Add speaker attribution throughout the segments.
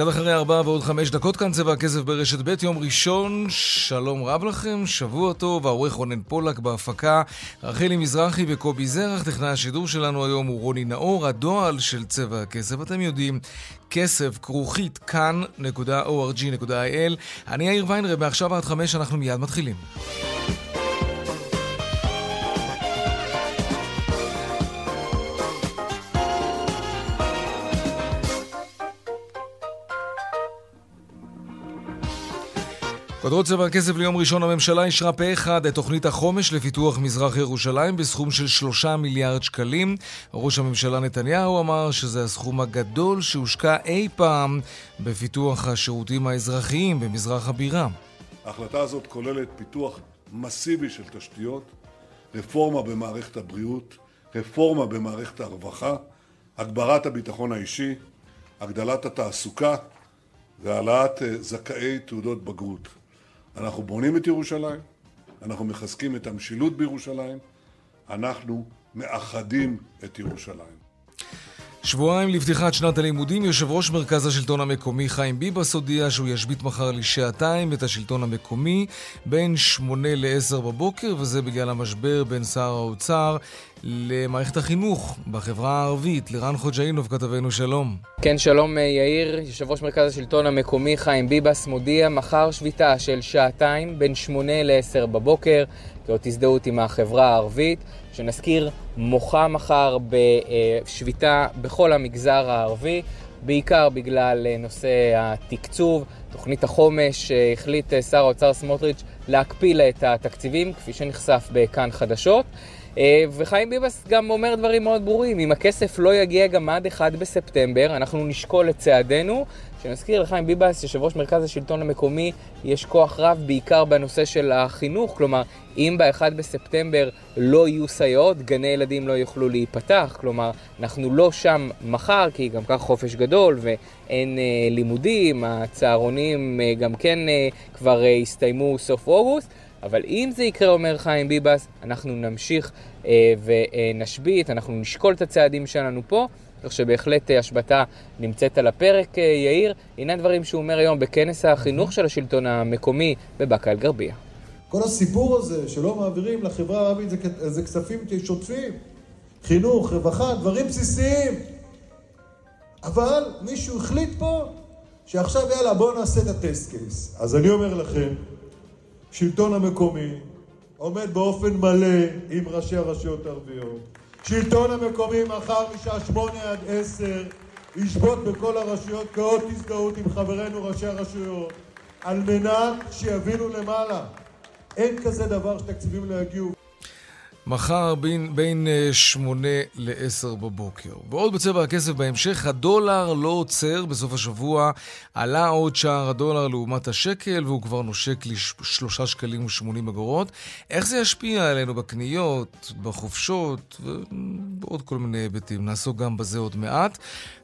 Speaker 1: קצת אחרי ארבעה ועוד חמש דקות כאן צבע הכסף ברשת ב', יום ראשון, שלום רב לכם, שבוע טוב, העורך רונן פולק בהפקה, רחלי מזרחי וקובי זרח, טכנאי השידור שלנו היום הוא רוני נאור, הדועל של צבע הכסף, אתם יודעים, כסף כרוכית כאן.org.il. אני יאיר ויינרב, מעכשיו עד חמש אנחנו מיד מתחילים. כותרות צבע הכסף ליום ראשון הממשלה אישרה פה אחד את תוכנית החומש לפיתוח מזרח ירושלים בסכום של שלושה מיליארד שקלים. ראש הממשלה נתניהו אמר שזה הסכום הגדול שהושקע אי פעם בפיתוח השירותים האזרחיים במזרח הבירה.
Speaker 2: ההחלטה הזאת כוללת פיתוח מסיבי של תשתיות, רפורמה במערכת הבריאות, רפורמה במערכת הרווחה, הגברת הביטחון האישי, הגדלת התעסוקה והעלאת אה, זכאי תעודות בגרות. אנחנו בונים את ירושלים, אנחנו מחזקים את המשילות בירושלים, אנחנו מאחדים את ירושלים.
Speaker 1: שבועיים לפתיחת שנת הלימודים, יושב ראש מרכז השלטון המקומי חיים ביבס הודיע שהוא ישבית מחר לשעתיים את השלטון המקומי בין שמונה לעשר בבוקר, וזה בגלל המשבר בין שר האוצר למערכת החינוך בחברה הערבית. לירן חוג'אינוב, כתבנו שלום.
Speaker 3: כן, שלום אה, יאיר. יושב ראש מרכז השלטון המקומי חיים ביבס מודיע מחר שביתה של שעתיים בין שמונה לעשר בבוקר, כאות הזדהות עם החברה הערבית. שנזכיר, מוחה מחר בשביתה בכל המגזר הערבי, בעיקר בגלל אה, נושא התקצוב. תוכנית החומש אה, החליט שר האוצר סמוטריץ' להקפיא לה את התקציבים, כפי שנחשף בכאן חדשות. אה, וחיים ביבס גם אומר דברים מאוד ברורים, אם הכסף לא יגיע גם עד 1 בספטמבר, אנחנו נשקול את צעדינו. שנזכיר לחיים ביבס, יושב ראש מרכז השלטון המקומי, יש כוח רב בעיקר בנושא של החינוך, כלומר, אם ב-1 בספטמבר לא יהיו סייעות, גני ילדים לא יוכלו להיפתח, כלומר, אנחנו לא שם מחר, כי גם כך חופש גדול ואין אה, לימודים, הצהרונים אה, גם כן אה, כבר אה, הסתיימו סוף אוגוסט. אבל אם זה יקרה, אומר חיים ביבס, אנחנו נמשיך אה, ונשבית, אנחנו נשקול את הצעדים שלנו פה, כך שבהחלט אה, השבתה נמצאת על הפרק, אה, יאיר. הנה הדברים שהוא אומר היום בכנס החינוך של השלטון המקומי בבאקה אל-גרבייה.
Speaker 4: כל הסיפור הזה שלא מעבירים לחברה הערבית זה, זה כספים שוטפים, חינוך, רווחה, דברים בסיסיים. אבל מישהו החליט פה שעכשיו יאללה בואו נעשה את הטסט קייס. אז אני אומר לכם, שלטון המקומי עומד באופן מלא עם ראשי הרשויות הערביות. שלטון המקומי מחר משעה שמונה עד עשר ישבות בכל הרשויות כאות הזדהות עם חברינו ראשי הרשויות על מנת שיבינו למעלה. אין כזה דבר שתקציבים לא יגיעו.
Speaker 1: מחר בין, בין 8 ל-10 בבוקר. ועוד בצבע הכסף בהמשך, הדולר לא עוצר בסוף השבוע. עלה עוד שער הדולר לעומת השקל, והוא כבר נושק ל-3 שקלים ו-80 אגורות. איך זה ישפיע עלינו בקניות, בחופשות, ועוד כל מיני היבטים. נעסוק גם בזה עוד מעט.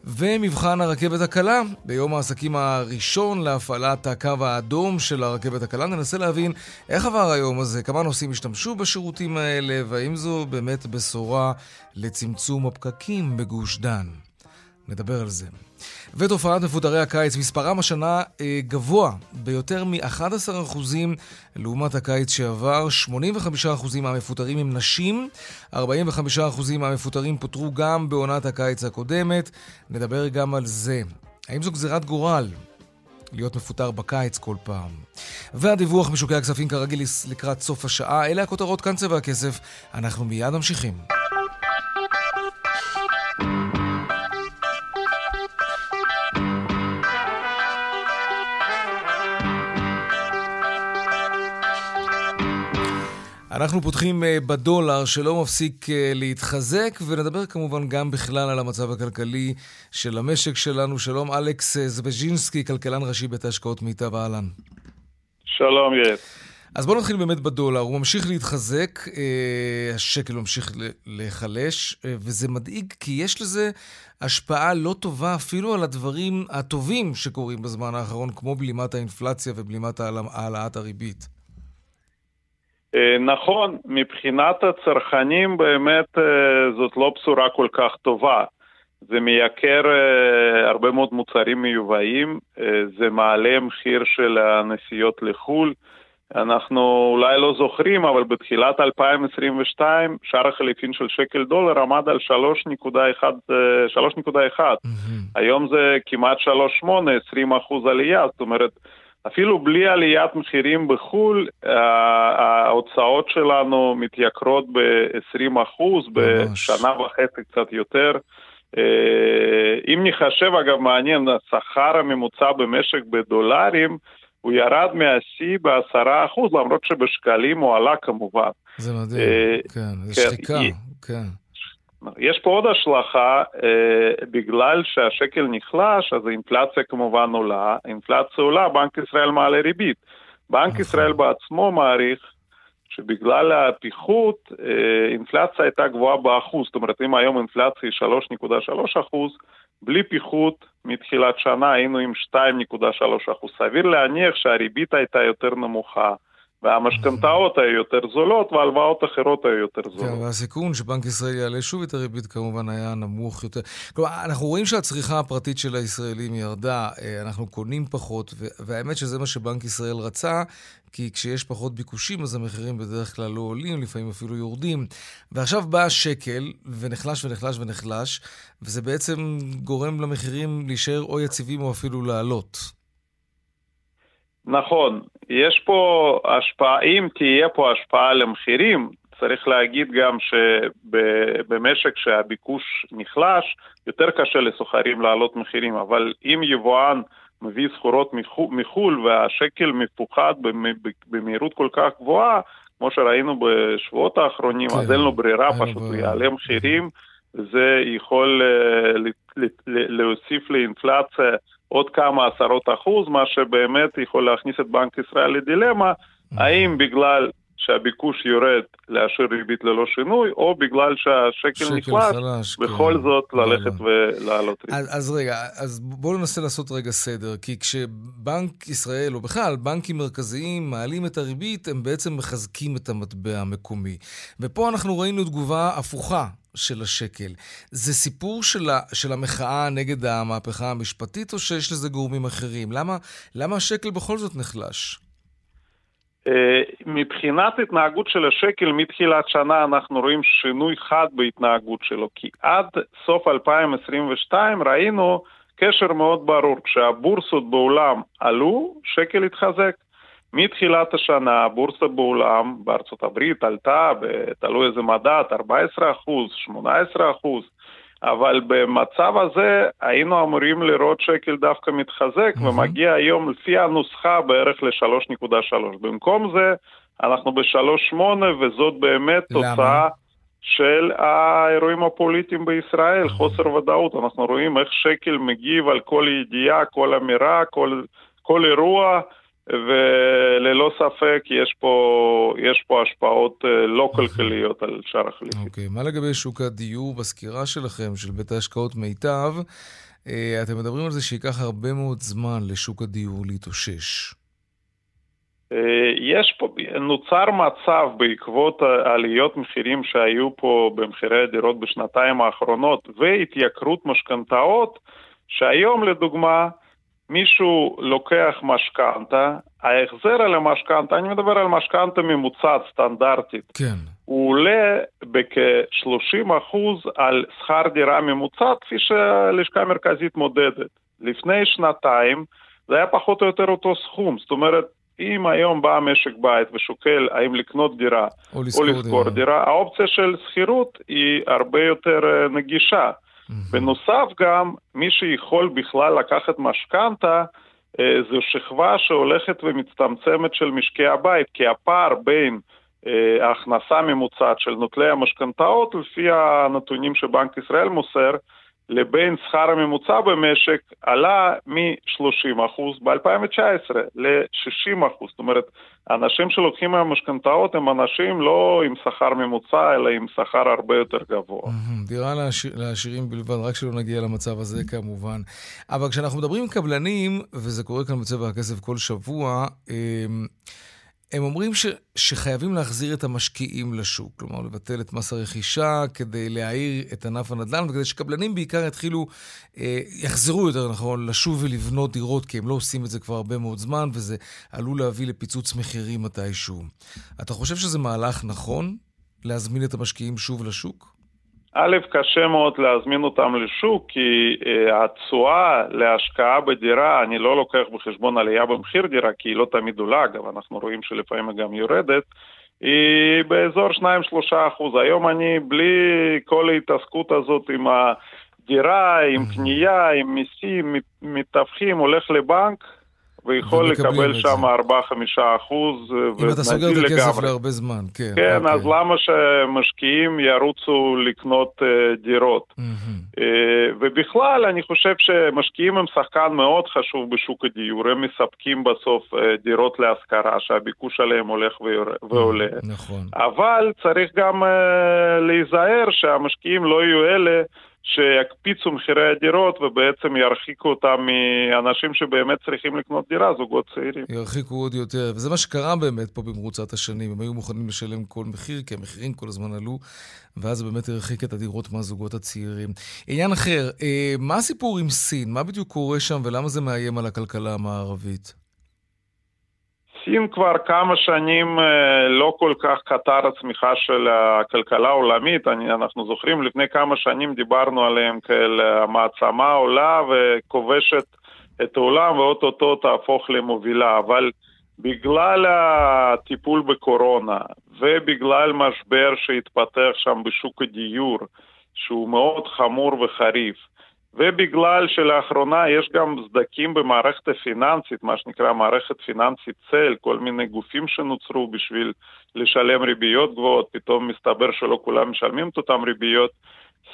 Speaker 1: ומבחן הרכבת הקלה, ביום העסקים הראשון להפעלת הקו האדום של הרכבת הקלה. ננסה להבין איך עבר היום הזה, כמה נוסעים השתמשו בשירותים האלה, והאם זו באמת בשורה לצמצום הפקקים בגוש דן. נדבר על זה. ותופעת מפוטרי הקיץ, מספרם השנה אה, גבוה ביותר מ-11% לעומת הקיץ שעבר. 85% מהמפוטרים הם נשים, 45% מהמפוטרים פוטרו גם בעונת הקיץ הקודמת. נדבר גם על זה. האם זו גזירת גורל? להיות מפוטר בקיץ כל פעם. והדיווח משוקי הכספים כרגיל לקראת סוף השעה. אלה הכותרות כאן צבע הכסף. אנחנו מיד ממשיכים. אנחנו פותחים אה, בדולר שלא מפסיק אה, להתחזק, ונדבר כמובן גם בכלל על המצב הכלכלי של המשק שלנו. שלום, אלכס אה, זבז'ינסקי, כלכלן ראשי בית ההשקעות מיטב אהלן.
Speaker 5: שלום, יס.
Speaker 1: אז בואו נתחיל באמת בדולר. הוא ממשיך להתחזק, השקל ממשיך להיחלש, וזה מדאיג כי יש לזה השפעה לא טובה אפילו על הדברים הטובים שקורים בזמן האחרון, כמו בלימת האינפלציה ובלימת העלאת הריבית.
Speaker 5: אה, נכון, מבחינת הצרכנים באמת אה, זאת לא בשורה כל כך טובה. זה מייקר אה, הרבה מאוד מוצרים מיובאים, זה מעלה מחיר של הנסיעות לחו"ל. אנחנו אולי לא זוכרים, אבל בתחילת 2022 שער החליפין של שקל דולר עמד על 3.1, 3.1. Mm-hmm. היום זה כמעט 3.8, 20 אחוז עלייה, זאת אומרת, אפילו בלי עליית מחירים בחו"ל, ההוצאות שלנו מתייקרות ב-20 אחוז, בשנה וחצי קצת יותר. אה, אם נחשב, אגב, מעניין, השכר הממוצע במשק בדולרים, הוא ירד מהשיא בעשרה אחוז, למרות שבשקלים הוא עלה כמובן.
Speaker 1: זה מדהים, אה, כן, זה כן, שחיקה, כן.
Speaker 5: יש פה עוד השלכה, אה, בגלל שהשקל נחלש, אז האינפלציה כמובן עולה, האינפלציה עולה, בנק ישראל מעלה ריבית. בנק נכון. ישראל בעצמו מעריך שבגלל הפיחות, אה, אינפלציה הייתה גבוהה באחוז, זאת אומרת אם היום אינפלציה היא 3.3 אחוז, בלי פיחות מתחילת שנה היינו עם 2.3 אחוז. סביר להניח שהריבית הייתה יותר נמוכה. והמשכנתאות היו יותר זולות והלוואות אחרות היו יותר זולות. כן,
Speaker 1: והסיכון שבנק ישראל יעלה שוב את הריבית כמובן היה נמוך יותר. כלומר, אנחנו רואים שהצריכה הפרטית של הישראלים ירדה, אה, אנחנו קונים פחות, והאמת שזה מה שבנק ישראל רצה, כי כשיש פחות ביקושים אז המחירים בדרך כלל לא עולים, לפעמים אפילו יורדים. ועכשיו בא השקל, ונחלש ונחלש ונחלש, וזה בעצם גורם למחירים להישאר או יציבים או אפילו לעלות.
Speaker 5: נכון, יש פה השפעה, אם תהיה פה השפעה על המחירים, צריך להגיד גם שבמשק שהביקוש נחלש, יותר קשה לסוחרים להעלות מחירים, אבל אם יבואן מביא סחורות מחו"ל והשקל מפוחד במהירות כל כך גבוהה, כמו שראינו בשבועות האחרונים, כן, אז אין לו ברירה, פשוט הוא יעלה מחירים, וזה יכול uh, להוסיף לאינפלציה עוד כמה עשרות אחוז, מה שבאמת יכול להכניס את בנק ישראל לדילמה, האם בגלל שהביקוש יורד להשאיר ריבית ללא שינוי, או בגלל שהשקל נחלש, בכל כן. זאת ללכת ולהעלות ריבית.
Speaker 1: אז, אז רגע, אז בואו ננסה לעשות רגע סדר, כי כשבנק ישראל, או בכלל בנקים מרכזיים, מעלים את הריבית, הם בעצם מחזקים את המטבע המקומי. ופה אנחנו ראינו תגובה הפוכה של השקל. זה סיפור של, ה, של המחאה נגד המהפכה המשפטית, או שיש לזה גורמים אחרים? למה, למה השקל בכל זאת נחלש?
Speaker 5: אה, מבחינת התנהגות של השקל מתחילת שנה אנחנו רואים שינוי חד בהתנהגות שלו, כי עד סוף 2022 ראינו קשר מאוד ברור, כשהבורסות בעולם עלו, שקל התחזק. מתחילת השנה הבורסה בעולם, בארצות הברית עלתה, תלוי איזה מדד, 14 אחוז, 18 אחוז, אבל במצב הזה היינו אמורים לראות שקל דווקא מתחזק, mm-hmm. ומגיע היום לפי הנוסחה בערך ל-3.3. במקום זה, אנחנו ב-3.8, וזאת באמת למה? תוצאה של האירועים הפוליטיים בישראל, חוסר ודאות. אנחנו רואים איך שקל מגיב על כל ידיעה, כל אמירה, כל, כל אירוע. וללא ספק יש פה, יש פה השפעות אה, לא אוקיי. כלכליות על שער החליפים.
Speaker 1: אוקיי, okay. מה לגבי שוק הדיור בסקירה שלכם, של בית ההשקעות מיטב? אה, אתם מדברים על זה שייקח הרבה מאוד זמן לשוק הדיור להתאושש.
Speaker 5: אה, יש פה, נוצר מצב בעקבות עליות מחירים שהיו פה במחירי הדירות בשנתיים האחרונות והתייקרות משכנתאות, שהיום לדוגמה מישהו לוקח משכנתה, ההחזר על המשכנתה, אני מדבר על משכנתה ממוצעת סטנדרטית,
Speaker 1: כן.
Speaker 5: הוא עולה בכ-30% על שכר דירה ממוצע, כפי שהלשכה המרכזית מודדת. לפני שנתיים זה היה פחות או יותר אותו סכום, זאת אומרת, אם היום בא משק בית ושוקל האם לקנות דירה או לשכור דירה, דירה, האופציה של שכירות היא הרבה יותר אה, נגישה. בנוסף גם, מי שיכול בכלל לקחת משכנתה, אה, זו שכבה שהולכת ומצטמצמת של משקי הבית, כי הפער בין ההכנסה הממוצעת של נוטלי המשכנתאות לפי הנתונים שבנק ישראל מוסר, לבין שכר הממוצע במשק עלה מ-30% ב-2019 ל-60%. זאת אומרת, האנשים שלוקחים מהמשכנתאות הם אנשים לא עם שכר ממוצע, אלא עם שכר הרבה יותר גבוה.
Speaker 1: דירה לעשירים בלבד, רק שלא נגיע למצב הזה כמובן. אבל כשאנחנו מדברים עם קבלנים, וזה קורה כאן בצבע הכסף כל שבוע, אמ, הם אומרים ש, שחייבים להחזיר את המשקיעים לשוק, כלומר לבטל את מס הרכישה כדי להעיר את ענף הנדל"ן וכדי שקבלנים בעיקר יתחילו, אה, יחזרו יותר נכון, לשוב ולבנות דירות, כי הם לא עושים את זה כבר הרבה מאוד זמן וזה עלול להביא לפיצוץ מחירים מתישהו. אתה חושב שזה מהלך נכון להזמין את המשקיעים שוב לשוק?
Speaker 5: א', קשה מאוד להזמין אותם לשוק, כי uh, התשואה להשקעה בדירה, אני לא לוקח בחשבון עלייה במחיר דירה, כי היא לא תמיד עולה, אגב, אנחנו רואים שלפעמים היא גם יורדת, היא באזור 2-3 אחוז. היום אני, בלי כל ההתעסקות הזאת עם הדירה, עם קנייה, עם מיסים, מתווכים, הולך לבנק, ויכול לקבל שם 4-5 אחוז.
Speaker 1: אם אתה סוגר את הכסף להרבה זמן, כן.
Speaker 5: כן, אוקיי. אז למה שמשקיעים ירוצו לקנות uh, דירות? Mm-hmm. Uh, ובכלל, אני חושב שמשקיעים הם שחקן מאוד חשוב בשוק הדיור, הם מספקים בסוף דירות להשכרה, שהביקוש עליהם הולך ועולה.
Speaker 1: נכון.
Speaker 5: אבל צריך גם להיזהר שהמשקיעים לא יהיו אלה שיקפיצו מחירי הדירות ובעצם ירחיקו אותם מאנשים שבאמת צריכים לקנות דירה, זוגות צעירים.
Speaker 1: ירחיקו עוד יותר, וזה מה שקרה באמת פה במרוצת השנים. הם היו מוכנים לשלם כל מחיר, כי המחירים כל הזמן עלו, ואז זה באמת הרחיק את הדירות מהזוגות הצעירים. עניין אחר, אה, מה הסיפור עם סין? מה בדיוק קורה שם ולמה זה מאיים על הכלכלה המערבית?
Speaker 5: סין כבר כמה שנים אה, לא כל כך קטר הצמיחה של הכלכלה העולמית. אני, אנחנו זוכרים, לפני כמה שנים דיברנו עליהם כאל המעצמה עולה וכובשת את העולם ואו-טו-טו תהפוך למובילה. אבל בגלל הטיפול בקורונה ובגלל משבר שהתפתח שם בשוק הדיור, שהוא מאוד חמור וחריף, ובגלל שלאחרונה יש גם סדקים במערכת הפיננסית, מה שנקרא מערכת פיננסית צל, כל מיני גופים שנוצרו בשביל לשלם ריביות גבוהות, פתאום מסתבר שלא כולם משלמים את אותן ריביות.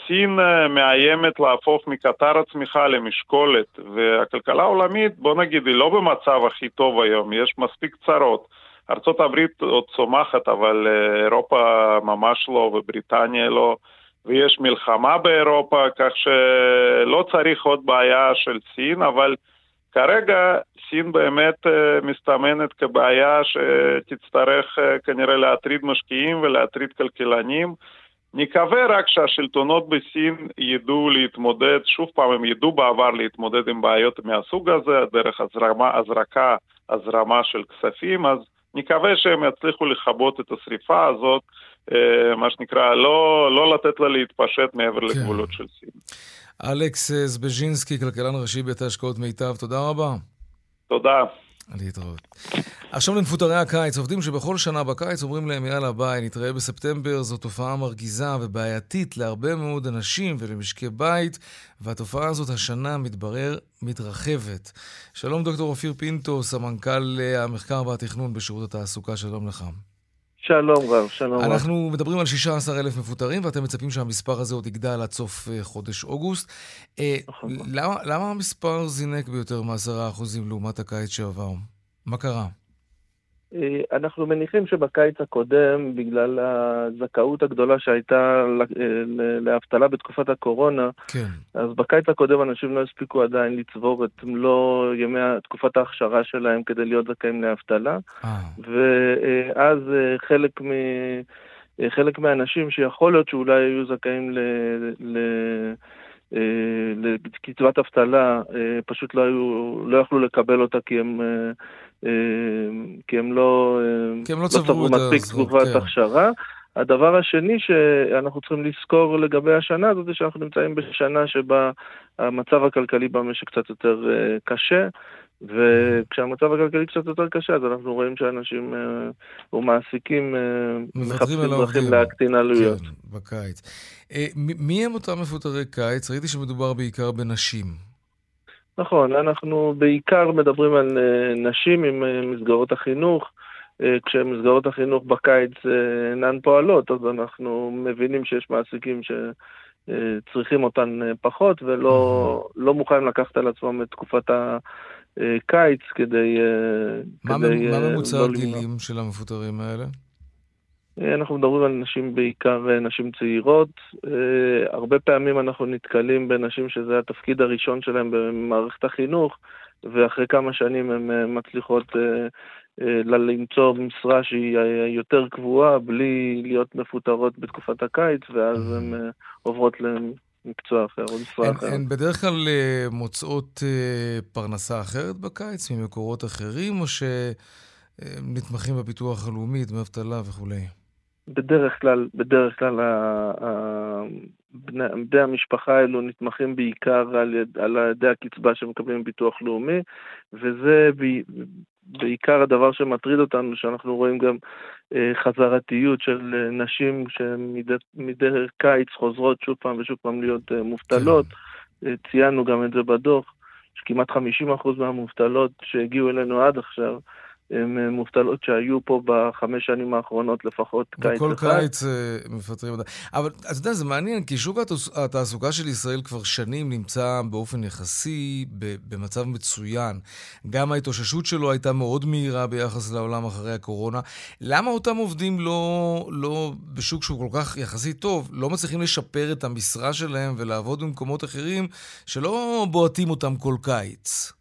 Speaker 5: סין אה, מאיימת להפוך מקטר הצמיחה למשקולת, והכלכלה העולמית, בוא נגיד, היא לא במצב הכי טוב היום, יש מספיק צרות. ארה"ב עוד צומחת, אבל אה, אירופה ממש לא, ובריטניה לא. ויש מלחמה באירופה, כך שלא צריך עוד בעיה של סין, אבל כרגע סין באמת אה, מסתמנת כבעיה שתצטרך אה, כנראה להטריד משקיעים ולהטריד כלכלנים. נקווה רק שהשלטונות בסין ידעו להתמודד, שוב פעם, הם ידעו בעבר להתמודד עם בעיות מהסוג הזה, דרך הזרמה, הזרקה, הזרמה של כספים, אז נקווה שהם יצליחו לכבות את השריפה הזאת. אה, מה שנקרא, לא, לא לתת לה להתפשט מעבר כן. לגבולות של סין.
Speaker 1: אלכס זבז'ינסקי, כלכלן ראשי בית ההשקעות מיטב, תודה רבה.
Speaker 5: תודה.
Speaker 1: להתראות. עכשיו למפוטרי הקיץ, עובדים שבכל שנה בקיץ אומרים להם יאללה ביי, נתראה בספטמבר, זו תופעה מרגיזה ובעייתית להרבה מאוד אנשים ולמשקי בית, והתופעה הזאת השנה מתברר מתרחבת. שלום דוקטור אופיר פינטו, סמנכ"ל המחקר והתכנון בשירות התעסוקה, שלום לך.
Speaker 6: שלום רב, שלום
Speaker 1: רב. אנחנו מדברים על 16,000 מפוטרים, ואתם מצפים שהמספר הזה עוד יגדל עד סוף אה, חודש אוגוסט. אה, נכון. למה, למה המספר זינק ביותר מ-10% לעומת הקיץ שעבר? מה קרה?
Speaker 6: אה, אנחנו מניחים שבקיץ הקודם, בגלל הזכאות הגדולה שהייתה אה, לאבטלה בתקופת הקורונה,
Speaker 1: כן.
Speaker 6: אז בקיץ הקודם אנשים לא הספיקו עדיין לצבור את מלוא ימי תקופת ההכשרה שלהם כדי להיות זכאים לאבטלה, אה. ואז חלק מ... חלק מהאנשים שיכול להיות שאולי היו זכאים ל... ל... לקצבת אבטלה, פשוט לא, היו, לא יכלו לקבל אותה כי הם אה, כי הם לא,
Speaker 1: אה, כי הם לא, לא צברו
Speaker 6: מספיק תגובת כן. הכשרה. הדבר השני שאנחנו צריכים לזכור לגבי השנה הזאת זה שאנחנו נמצאים בשנה שבה המצב הכלכלי במשק קצת יותר אה, קשה, וכשהמצב הכלכלי קצת יותר קשה אז אנחנו רואים שאנשים ומעסיקים מחפשים דרכים להקטין עלויות.
Speaker 1: כן, בקיץ. מי הם אותם מפוטרי קיץ? ראיתי שמדובר בעיקר בנשים.
Speaker 6: נכון, אנחנו בעיקר מדברים על אה, נשים עם אה, מסגרות החינוך, כשמסגרות החינוך בקיץ אינן פועלות, אז אנחנו מבינים שיש מעסיקים שצריכים אותן פחות ולא לא מוכנים לקחת על עצמם את תקופת הקיץ כדי...
Speaker 1: מה, כדי מה ממוצע לא הגילים של המפוטרים האלה?
Speaker 6: אנחנו מדברים על נשים בעיקר נשים צעירות. הרבה פעמים אנחנו נתקלים בנשים שזה התפקיד הראשון שלהם במערכת החינוך, ואחרי כמה שנים הן מצליחות למצוא משרה שהיא יותר קבועה, בלי להיות מפוטרות בתקופת הקיץ, ואז הן עוברות למקצוע אחר או משרה אחרת.
Speaker 1: הן בדרך כלל מוצאות פרנסה אחרת בקיץ, ממקורות אחרים, או שנתמכים בביטוח הלאומי, דמי אבטלה וכולי?
Speaker 6: בדרך כלל, בדרך כלל בני, בני המשפחה האלו נתמכים בעיקר על, על ידי הקצבה שמקבלים בביטוח לאומי, וזה ב, בעיקר הדבר שמטריד אותנו, שאנחנו רואים גם אה, חזרתיות של אה, נשים שמדי קיץ חוזרות שוב פעם ושוב פעם להיות אה, מובטלות. כן. אה, ציינו גם את זה בדוח, שכמעט 50% מהמובטלות שהגיעו אלינו עד עכשיו, מובטלות שהיו פה בחמש שנים האחרונות לפחות קיץ אחד.
Speaker 1: וכל קיץ אה, מפטרים אותה. אבל אתה יודע, זה מעניין, כי שוק התעסוקה של ישראל כבר שנים נמצא באופן יחסי במצב מצוין. גם ההתאוששות שלו הייתה מאוד מהירה ביחס לעולם אחרי הקורונה. למה אותם עובדים לא, לא בשוק שהוא כל כך יחסית טוב, לא מצליחים לשפר את המשרה שלהם ולעבוד במקומות אחרים שלא בועטים אותם כל קיץ?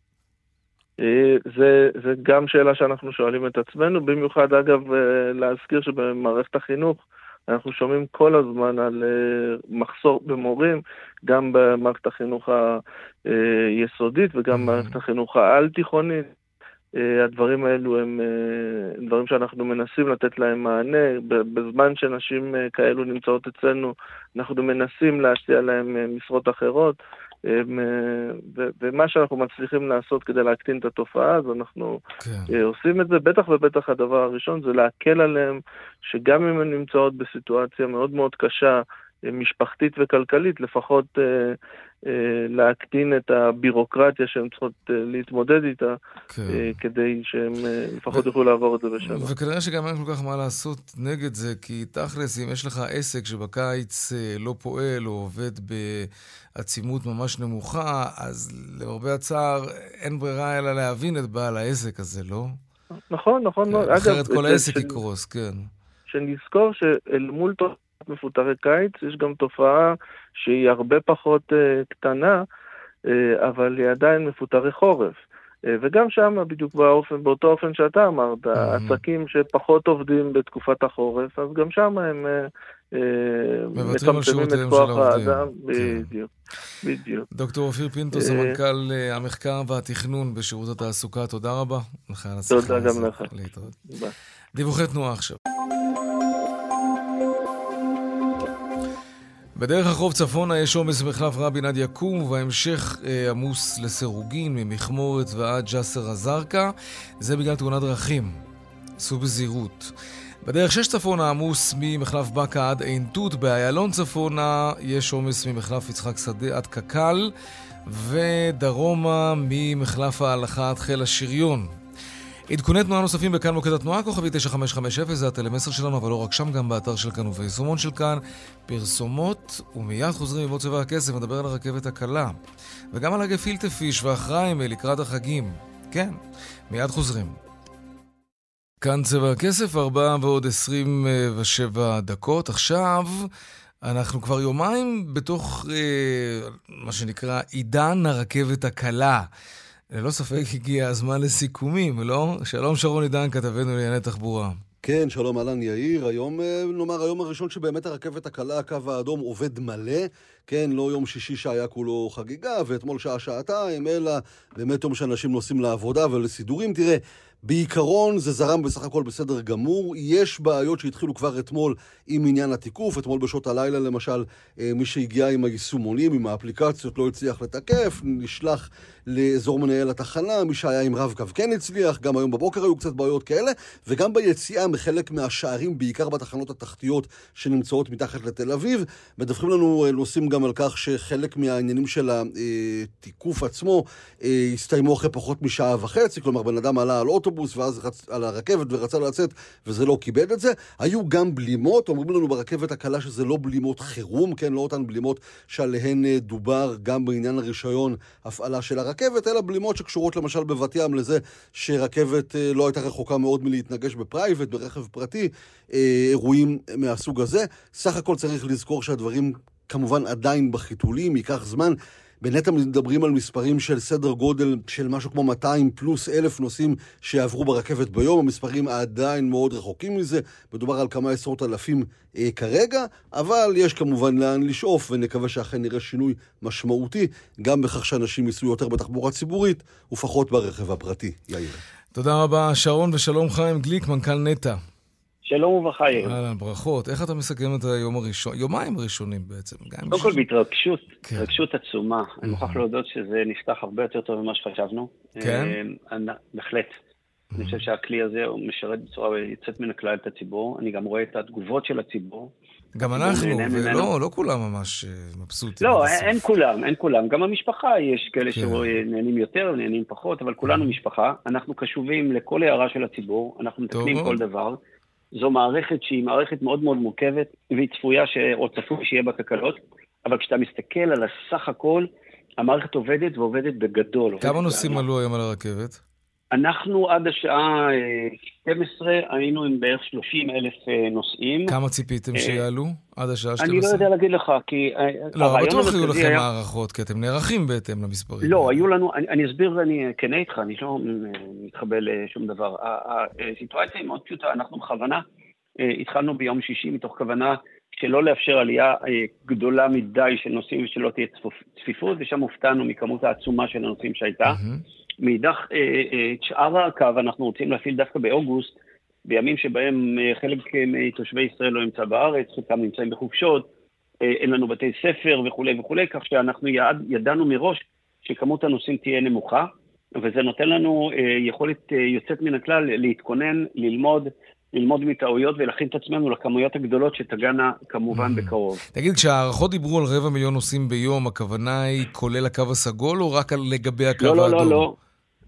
Speaker 6: אה, זה, זה גם שאלה שאנחנו שואלים את עצמנו, במיוחד אגב אה, להזכיר שבמערכת החינוך אנחנו שומעים כל הזמן על אה, מחסור במורים, גם במערכת החינוך היסודית וגם במערכת החינוך העל-תיכונית. הדברים האלו הם דברים שאנחנו מנסים לתת להם מענה. בזמן שנשים כאלו נמצאות אצלנו, אנחנו מנסים להציע להם משרות אחרות. אה, ומה שאנחנו מצליחים לעשות כדי להקטין את התופעה, אז אנחנו כן. אה, עושים את זה. בטח ובטח הדבר הראשון זה להקל עליהם, שגם אם הן נמצאות בסיטואציה מאוד מאוד קשה, משפחתית וכלכלית, לפחות אה, אה, להקטין את הבירוקרטיה שהן צריכות אה, להתמודד איתה, כן. אה, כדי שהן אה, לפחות ו... יוכלו לעבור את זה בשלום.
Speaker 1: וכנראה שגם אין כל כך מה לעשות נגד זה, כי תכלס, אם יש לך עסק שבקיץ אה, לא פועל או עובד בעצימות ממש נמוכה, אז למרבה הצער אין ברירה אלא להבין את בעל העסק הזה, לא?
Speaker 6: נכון, נכון. כן,
Speaker 1: אחרת אגב, כל העסק יקרוס, כן.
Speaker 6: שנזכור שאל מול... מפוטרי קיץ, יש גם תופעה שהיא הרבה פחות uh, קטנה, uh, אבל היא עדיין מפוטרי חורף. Uh, וגם שם, בדיוק באופן, באותו אופן שאתה אמרת, mm-hmm. עסקים שפחות עובדים בתקופת החורף, אז גם שם הם מצמצמים את כוח האדם. כן. בדיוק, בדיוק.
Speaker 1: דוקטור אופיר פינטו, סמנכ"ל המחקר והתכנון בשירות התעסוקה, תודה רבה.
Speaker 6: תודה גם לך.
Speaker 1: דיווחי תנועה עכשיו. בדרך החוף צפונה יש עומס במחלף רבין עד יקום, ובהמשך אה, עמוס לסירוגין, ממכמורת ועד ג'סר א-זרקא. זה בגלל תאונת דרכים. סעו בזהירות. בדרך שש צפונה עמוס ממחלף בקה עד עין תות, באיילון צפונה יש עומס ממחלף יצחק שדה עד קק"ל, ודרומה ממחלף ההלכה עד חיל השריון. עדכוני תנועה נוספים בכאן מוקד התנועה, כוכבי 9550, זה הטלמסר שלנו, אבל לא רק שם, גם באתר של כאן וביישומון של כאן. פרסומות, ומיד חוזרים עוד צבע הכסף, נדבר על הרכבת הקלה. וגם על הגפילטה פיש והחריימה לקראת החגים. כן, מיד חוזרים. כאן צבע הכסף, 4 ועוד 27 דקות. עכשיו, אנחנו כבר יומיים בתוך אה, מה שנקרא עידן הרכבת הקלה. ללא ספק הגיע הזמן לסיכומים, לא? שלום שרון עידן, כתבנו לענייני תחבורה.
Speaker 7: כן, שלום אהלן יאיר. היום, אה, נאמר, היום הראשון שבאמת הרכבת הקלה, הקו האדום, עובד מלא. כן, לא יום שישי שהיה כולו חגיגה, ואתמול שעה-שעתיים, אלא באמת יום שאנשים נוסעים לעבודה ולסידורים. תראה, בעיקרון זה זרם בסך הכל בסדר גמור. יש בעיות שהתחילו כבר אתמול עם עניין התיקוף. אתמול בשעות הלילה למשל, אה, מי שהגיע עם היישומונים, עם האפליקציות, לא הצליח לתקף, נשלח לאזור מנהל התחנה, מי שהיה עם רב-קו כן הצליח, גם היום בבוקר היו קצת בעיות כאלה, וגם ביציאה מחלק מהשערים, בעיקר בתחנות התחתיות שנמצאות מתחת לתל אביב. מדווחים לנו אה, נושאים גם על כך שחלק מהעניינים של התיקוף עצמו אה, הסתיימו אחרי פחות משעה וחצי, כלומר בן אדם עלה על אוטובוס ואז רצ... על הרכבת ורצה לצאת וזה לא כיבד את זה. היו גם בלימות, אומרים לנו ברכבת הקלה שזה לא בלימות חירום, כן, לא אותן בלימות שעליהן אה, דובר גם בעניין הרישיון הפעלה של הרכבת, אלא בלימות שקשורות למשל בבת ים לזה שרכבת אה, לא הייתה רחוקה מאוד מלהתנגש בפרייבט, ברכב פרטי, אה, אירועים מהסוג הזה. סך הכל צריך לזכור שהדברים כמובן עדיין בחיתולים, ייקח זמן. בנטע מדברים על מספרים של סדר גודל של משהו כמו 200 פלוס אלף נוסעים שיעברו ברכבת ביום, המספרים עדיין מאוד רחוקים מזה, מדובר על כמה עשרות אלפים אה, כרגע, אבל יש כמובן לאן לשאוף, ונקווה שאכן נראה שינוי משמעותי, גם בכך שאנשים ייסעו יותר בתחבורה ציבורית ופחות ברכב הפרטי. יאיר.
Speaker 1: תודה רבה, שרון, ושלום חיים גליק, מנכ"ל נטע.
Speaker 8: שלום וברכה, יאיר.
Speaker 1: אהלן, ברכות. איך אתה מסכם את היום הראשון, יומיים הראשונים בעצם?
Speaker 8: קודם כל בהתרגשות, כן. התרגשות עצומה. אני מוכרח להודות שזה נפתח הרבה יותר טוב ממה שחשבנו.
Speaker 1: כן?
Speaker 8: אה, בהחלט. אני חושב שהכלי הזה הוא משרת בצורה יוצאת מן הכלל את הציבור. אני גם רואה את התגובות של הציבור.
Speaker 1: גם אנחנו, ולא לא כולם ממש אה, מבסוטים.
Speaker 8: לא, אין כולם, אין כולם. גם המשפחה, יש כאלה כן. שנהנים יותר, נהנים פחות, אבל כולנו משפחה. אנחנו קשובים לכל הערה של הציבור, אנחנו מתקנים כל דבר. זו מערכת שהיא מערכת מאוד מאוד מורכבת, והיא צפויה, ש... או צפוי שיהיה בה תקלות, אבל כשאתה מסתכל על הסך הכל, המערכת עובדת ועובדת בגדול.
Speaker 1: כמה נוסעים עלו היום על הרכבת?
Speaker 8: אנחנו עד השעה 12 אה, היינו עם בערך 30 אלף אה, נוסעים.
Speaker 1: כמה ציפיתם אה, שיעלו עד השעה 12?
Speaker 8: אני לא יודע להגיד לך, כי...
Speaker 1: לא, בטוח היו לכם הערכות, כי אתם נערכים בהתאם למספרים.
Speaker 8: לא, היו לנו, אני, אני אסביר ואני כנה איתך, אני לא מתחבא לשום דבר. הסיטואציה היא מאוד פשוטה, אנחנו בכוונה התחלנו ביום שישי מתוך כוונה שלא לאפשר עלייה גדולה מדי של נוסעים ושלא תהיה צפיפות, ושם הופתענו מכמות העצומה של הנוסעים שהייתה. Mm-hmm. מאידך, אה, אה, את שאר הקו אנחנו רוצים להפעיל דווקא באוגוסט, בימים שבהם אה, חלק מתושבי ישראל לא נמצא בארץ, חלקם נמצאים בחופשות, אין לנו בתי ספר וכולי וכולי, כך שאנחנו יד, ידענו מראש שכמות הנוסעים תהיה נמוכה, וזה נותן לנו יכולת יוצאת מן הכלל להתכונן, ללמוד, ללמוד מטעויות ולהכין את עצמנו לכמויות הגדולות שתגענה כמובן. בקרוב.
Speaker 1: תגיד, כשהערכות דיברו על רבע מיליון נוסעים ביום, הכוונה היא כולל הקו הסגול או רק לגבי הקו
Speaker 8: האדום?
Speaker 1: לא,
Speaker 8: לא, לא, לא.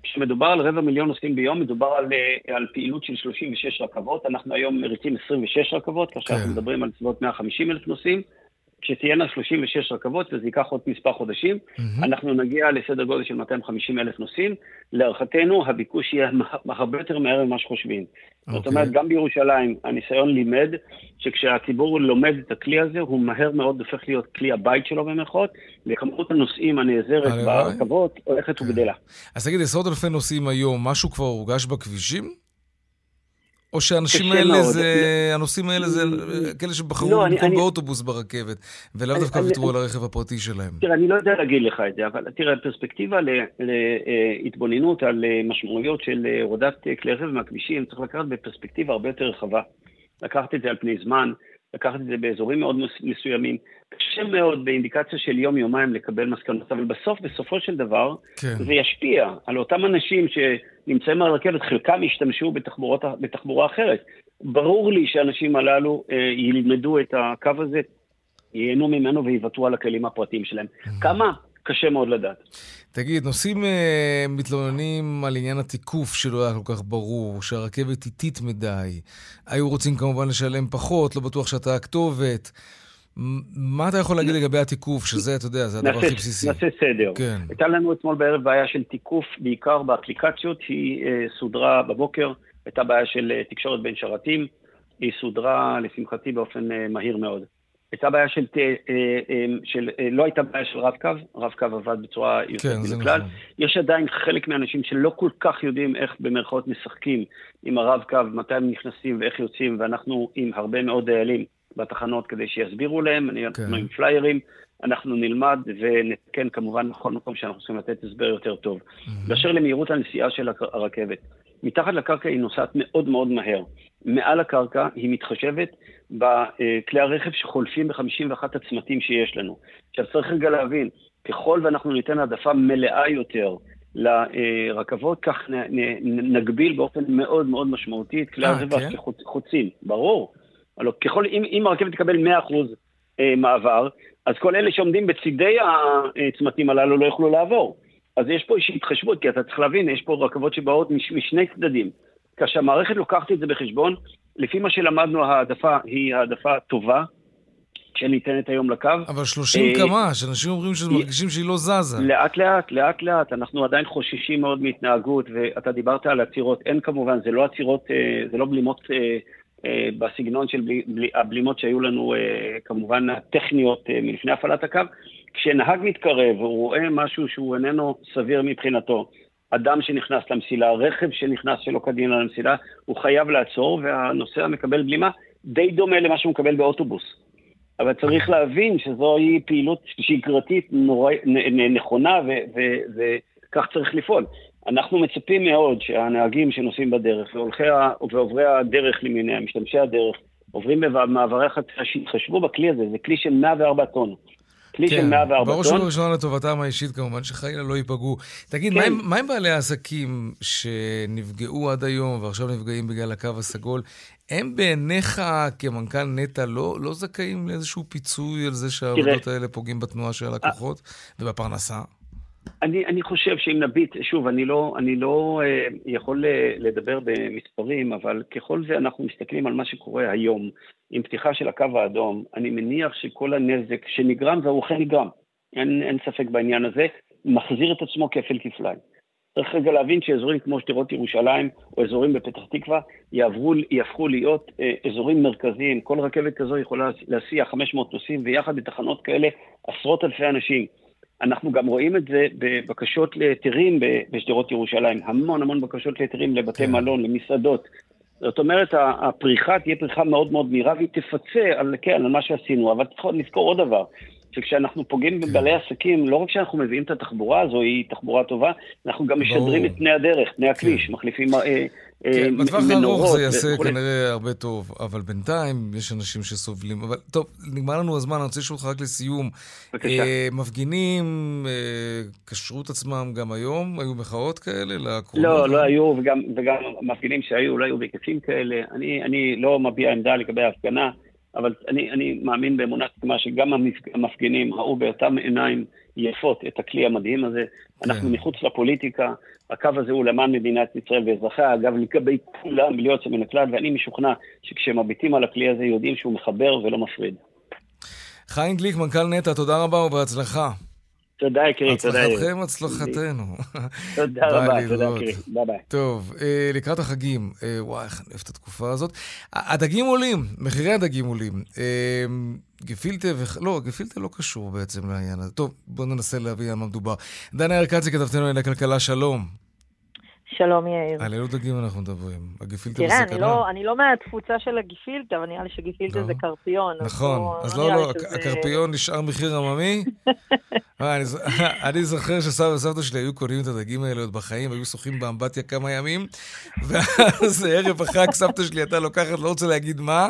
Speaker 8: כשמדובר על רבע מיליון נוסעים ביום, מדובר על, אה, על פעילות של 36 רכבות. אנחנו היום מריצים 26 רכבות, כאשר כן. אנחנו מדברים על סביבות 150 אלף נוסעים. כשתהיינה 36 רכבות, וזה ייקח עוד מספר חודשים, mm-hmm. אנחנו נגיע לסדר גודל של 250 אלף נוסעים. להערכתנו, הביקוש יהיה הרבה יותר מהר ממה שחושבים. Okay. זאת אוקיי. אומרת, גם בירושלים, הניסיון לימד שכשהציבור לומד את הכלי הזה, הוא מהר מאוד הופך להיות כלי הבית שלו במירכאות, וכמות הנוסעים הנעזרת ברכבות הולכת okay. וגדלה.
Speaker 1: אז תגיד, עשרות אלפי נוסעים היום, משהו כבר הורגש בכבישים? או שהאנשים האלה מאוד. זה, הנוסעים האלה זה כאלה שבחרו לא, במקום אני, באוטובוס ברכבת, ולאו דווקא ויתרו על הרכב הפרטי שלהם.
Speaker 8: תראה, אני לא יודע להגיד לך את זה, אבל תראה, פרספקטיבה להתבוננות על אה, משמעויות של אה, הורדת כלי רכב מהכבישים, צריך לקחת בפרספקטיבה הרבה יותר רחבה. לקחת את זה על פני זמן, לקחת את זה באזורים מאוד מסוימים. קשה מאוד באינדיקציה של יום-יומיים לקבל מסקנות, אבל בסוף, בסופו של דבר, כן. זה ישפיע על אותם אנשים שנמצאים על הרכבת, חלקם ישתמשו בתחבורות, בתחבורה אחרת. ברור לי שהאנשים הללו אה, ילמדו את הקו הזה, ייהנו ממנו ויוותרו על הכלים הפרטיים שלהם. Mm-hmm. כמה? קשה מאוד לדעת.
Speaker 1: תגיד, נוסעים uh, מתלוננים על עניין התיקוף שלא היה כל כך ברור, שהרכבת איטית מדי. היו רוצים כמובן לשלם פחות, לא בטוח שאתה הכתובת. מה אתה יכול להגיד לגבי התיקוף, שזה, אתה יודע, זה הדבר הכי בסיסי.
Speaker 8: נעשה סדר. כן. הייתה לנו אתמול בערב בעיה של תיקוף, בעיקר באפליקציות, היא uh, סודרה בבוקר, הייתה בעיה של uh, תקשורת בין שרתים, היא סודרה, לשמחתי, באופן uh, מהיר מאוד. הייתה בעיה של, uh, uh, של uh, לא הייתה בעיה של רב-קו, רב-קו עבד בצורה יותר כן, מן הכלל. נכון. יש עדיין חלק מהאנשים שלא כל כך יודעים איך במרכאות משחקים עם הרב-קו, מתי הם נכנסים ואיך יוצאים, ואנחנו עם הרבה מאוד דיילים בתחנות כדי שיסבירו להם, אני כן. עם פליירים, אנחנו נלמד ונתקן כמובן בכל מקום שאנחנו צריכים לתת הסבר יותר טוב. באשר למהירות הנסיעה של הרכבת, מתחת לקרקע היא נוסעת מאוד מאוד מהר. מעל הקרקע היא מתחשבת בכלי הרכב שחולפים ב-51 הצמתים שיש לנו. עכשיו צריך רגע להבין, ככל ואנחנו ניתן העדפה מלאה יותר לרכבות, כך נגביל באופן מאוד מאוד משמעותי את כלי אה, הרכב כן? שחוצים. ברור. הלוא ככל, אם, אם הרכבת תקבל 100% אה, מעבר, אז כל אלה שעומדים בצידי הצמתים הללו לא יוכלו לעבור. אז יש פה איזושהי התחשבות, כי אתה צריך להבין, יש פה רכבות שבאות מש, משני צדדים. כאשר המערכת לוקחת את זה בחשבון, לפי מה שלמדנו, העדפה היא העדפה טובה, שניתנת היום לקו.
Speaker 1: אבל 30 אה, קמ"ש, אנשים אומרים שמרגישים שהיא לא זזה.
Speaker 8: לאט לאט, לאט לאט, אנחנו עדיין חוששים מאוד מהתנהגות, ואתה דיברת על עצירות, אין כמובן, זה לא עצירות, אה, זה לא בלימות אה, בסגנון של הבלימות שהיו לנו כמובן הטכניות מלפני הפעלת הקו. כשנהג מתקרב והוא רואה משהו שהוא איננו סביר מבחינתו, אדם שנכנס למסילה, רכב שנכנס שלא כדין למסילה, הוא חייב לעצור, והנוסע מקבל בלימה די דומה למה שהוא מקבל באוטובוס. אבל צריך להבין שזוהי פעילות שגרתית נכונה, וכך צריך לפעול. אנחנו מצפים מאוד שהנהגים שנוסעים בדרך והולכי ועוברי הדרך למיניהם, משתמשי הדרך, עוברים במעברי חצייה, שיתחשבו בכלי הזה, זה כלי של 104 טון. כלי כן, של 104 טון.
Speaker 1: בראש ובראשונה לטובתם האישית כמובן, שחלילה לא ייפגעו. תגיד, כן. מה עם בעלי העסקים שנפגעו עד היום ועכשיו נפגעים בגלל הקו הסגול? הם בעיניך כמנכ"ל נטע לא, לא זכאים לאיזשהו פיצוי על זה שהעבודות האלה פוגעים בתנועה של הלקוחות ובפרנסה?
Speaker 8: אני, אני חושב שאם נביט, שוב, אני לא, אני לא אה, יכול אה, לדבר במספרים, אבל ככל שאנחנו מסתכלים על מה שקורה היום עם פתיחה של הקו האדום, אני מניח שכל הנזק שנגרם, והוא אכן נגרם, אין, אין ספק בעניין הזה, מחזיר את עצמו כפל כפליים. צריך רגע להבין שאזורים כמו שדרות ירושלים או אזורים בפתח תקווה יעברו, יהפכו להיות אה, אזורים מרכזיים. כל רכבת כזו יכולה להסיע 500 נוסעים, ויחד בתחנות כאלה עשרות אלפי אנשים. אנחנו גם רואים את זה בבקשות להיתרים בשדרות ירושלים, המון המון בקשות להיתרים לבתי כן. מלון, למסעדות. זאת אומרת, הפריחה תהיה פריחה מאוד מאוד מהירה והיא תפצה על, כן, על מה שעשינו, אבל צריך לזכור עוד דבר, שכשאנחנו פוגעים כן. בבעלי עסקים, לא רק שאנחנו מביאים את התחבורה הזו, היא תחבורה טובה, אנחנו גם משדרים את פני הדרך, פני הכביש, כן. מחליפים אה,
Speaker 1: כן, אה, בטווח הארוך זה יעשה כנראה הרבה טוב, אבל בינתיים יש אנשים שסובלים. אבל טוב, נגמר לנו הזמן, אני רוצה לשאול אותך רק לסיום. בבקשה. אה, מפגינים אה, קשרו את עצמם גם היום? היו מחאות כאלה לקרונות?
Speaker 8: לא, לא היו, וגם, וגם מפגינים שהיו, לא היו בהיקפים כאלה. אני, אני לא מביע עמדה לגבי ההפגנה, אבל אני, אני מאמין באמונה תקמה שגם המפגינים ראו באותם עיניים יפות את הכלי המדהים הזה. כן. אנחנו מחוץ לפוליטיקה, הקו הזה הוא למען מדינת ישראל ואזרחיה, אגב, לגבי כולם, בלי יוצא מן הכלל, ואני משוכנע שכשמביטים על הכלי הזה יודעים שהוא מחבר ולא מפריד.
Speaker 1: חיים גליק, מנכ"ל נטע, תודה רבה ובהצלחה.
Speaker 8: תודה, יקירי, תודה.
Speaker 1: הצלחתכם, הצלחתנו.
Speaker 8: תודה רבה, תודה, יקירי. ביי ביי.
Speaker 1: טוב, אה, לקראת החגים, אה, וואי, איך אני אוהב את התקופה הזאת. הדגים עולים, מחירי הדגים עולים. אה, גפילטה ו... לא, גפילטה לא קשור בעצם לעניין הזה. טוב, בואו ננסה להבין על מה מדובר. דנה ארקצי, כתבתנו לענייני הכלכלה, שלום.
Speaker 9: שלום יאיר.
Speaker 1: על אילו דגים אנחנו מדברים? הגפילטה
Speaker 9: בסכנה? תראה, אני לא, אני לא מהתפוצה של הגפילטה, אבל נראה לי שגפילטה לא. זה קרפיון.
Speaker 1: נכון, אז לא, אז לא, לא, שזה... הקרפיון נשאר מחיר עממי? אה, אני, אני זוכר שסבא וסבתא שלי היו קונים את הדגים האלה עוד בחיים, היו שוחים באמבטיה כמה ימים, ואז ערב החג סבתא שלי הייתה לוקחת, לא רוצה להגיד מה,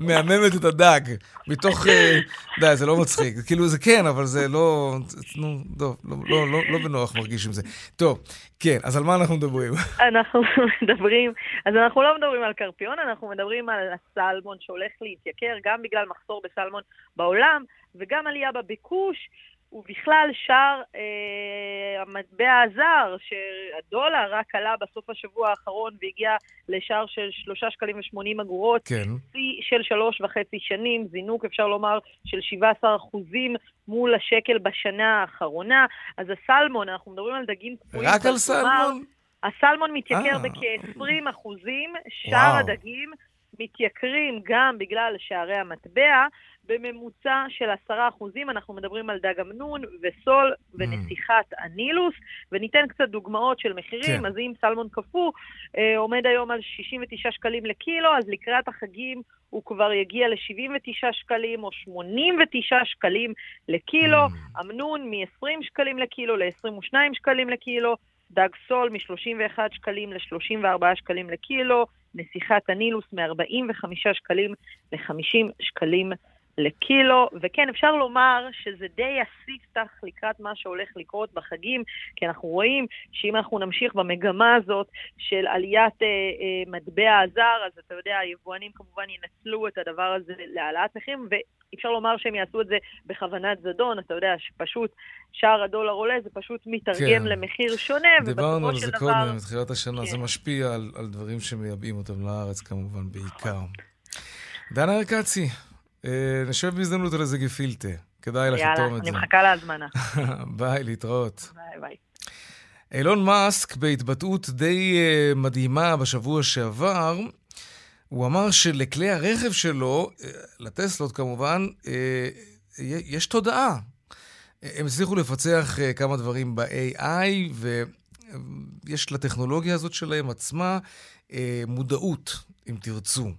Speaker 1: ומהממת את הדג, מתוך, אה, די, זה לא מצחיק. כאילו, זה כן, אבל זה לא, נו, טוב, לא, לא, לא, לא בנוח מרגיש עם זה. טוב, כן, אז על מה אנחנו מדברים?
Speaker 9: אנחנו מדברים, אז אנחנו לא מדברים על קרפיון, אנחנו מדברים על הסלמון שהולך להתייקר, גם בגלל מחסור בסלמון בעולם, וגם עלייה בביקוש. ובכלל שער אה, המטבע הזר, שהדולר רק עלה בסוף השבוע האחרון והגיע לשער של שלושה שקלים ושמונים אגורות,
Speaker 1: כן.
Speaker 9: שיא של שלוש וחצי שנים, זינוק אפשר לומר של 17 אחוזים מול השקל בשנה האחרונה. אז הסלמון, אנחנו מדברים על דגים
Speaker 1: קפואים. רק על סלמון?
Speaker 9: הסלמון מתייקר אה. בכ-20 אחוזים, שאר הדגים מתייקרים גם בגלל שערי המטבע, בממוצע של עשרה אחוזים, אנחנו מדברים על דג אמנון וסול ונסיכת הנילוס, וניתן קצת דוגמאות של מחירים,
Speaker 1: כן.
Speaker 9: אז אם סלמון קפוא אה, עומד היום על 69 שקלים לקילו, אז לקראת החגים הוא כבר יגיע ל-79 שקלים או 89 שקלים לקילו, אמנון מ-20 שקלים לקילו ל-22 שקלים לקילו, דג סול מ-31 שקלים ל-34 שקלים לקילו, נסיכת הנילוס מ-45 שקלים ל-50 שקלים לקילו, וכן, אפשר לומר שזה די הספתח לקראת מה שהולך לקרות בחגים, כי אנחנו רואים שאם אנחנו נמשיך במגמה הזאת של עליית אה, אה, מטבע הזר, אז אתה יודע, היבואנים כמובן ינצלו את הדבר הזה להעלאת מחירים, ואפשר לומר שהם יעשו את זה בכוונת זדון, אתה יודע, שפשוט שער הדולר עולה, זה פשוט מתרגם
Speaker 1: כן.
Speaker 9: למחיר שונה,
Speaker 1: דיברנו על זה
Speaker 9: של
Speaker 1: קודם,
Speaker 9: דבר...
Speaker 1: מתחילת השנה, זה
Speaker 9: כן.
Speaker 1: משפיע על, על דברים שמייבאים אותם לארץ כמובן, בעיקר. דנה ארקצי, נשב בהזדמנות על איזה גפילטה. כדאי לך
Speaker 9: יאללה,
Speaker 1: לטעום את
Speaker 9: אני
Speaker 1: זה.
Speaker 9: מחכה להזמנה.
Speaker 1: ביי, להתראות.
Speaker 9: ביי ביי.
Speaker 1: אילון מאסק, בהתבטאות די אה, מדהימה בשבוע שעבר, הוא אמר שלכלי הרכב שלו, אה, לטסלות כמובן, אה, יש תודעה. הם הצליחו לפצח אה, כמה דברים ב-AI, ויש לטכנולוגיה הזאת שלהם עצמה אה, מודעות, אם תרצו.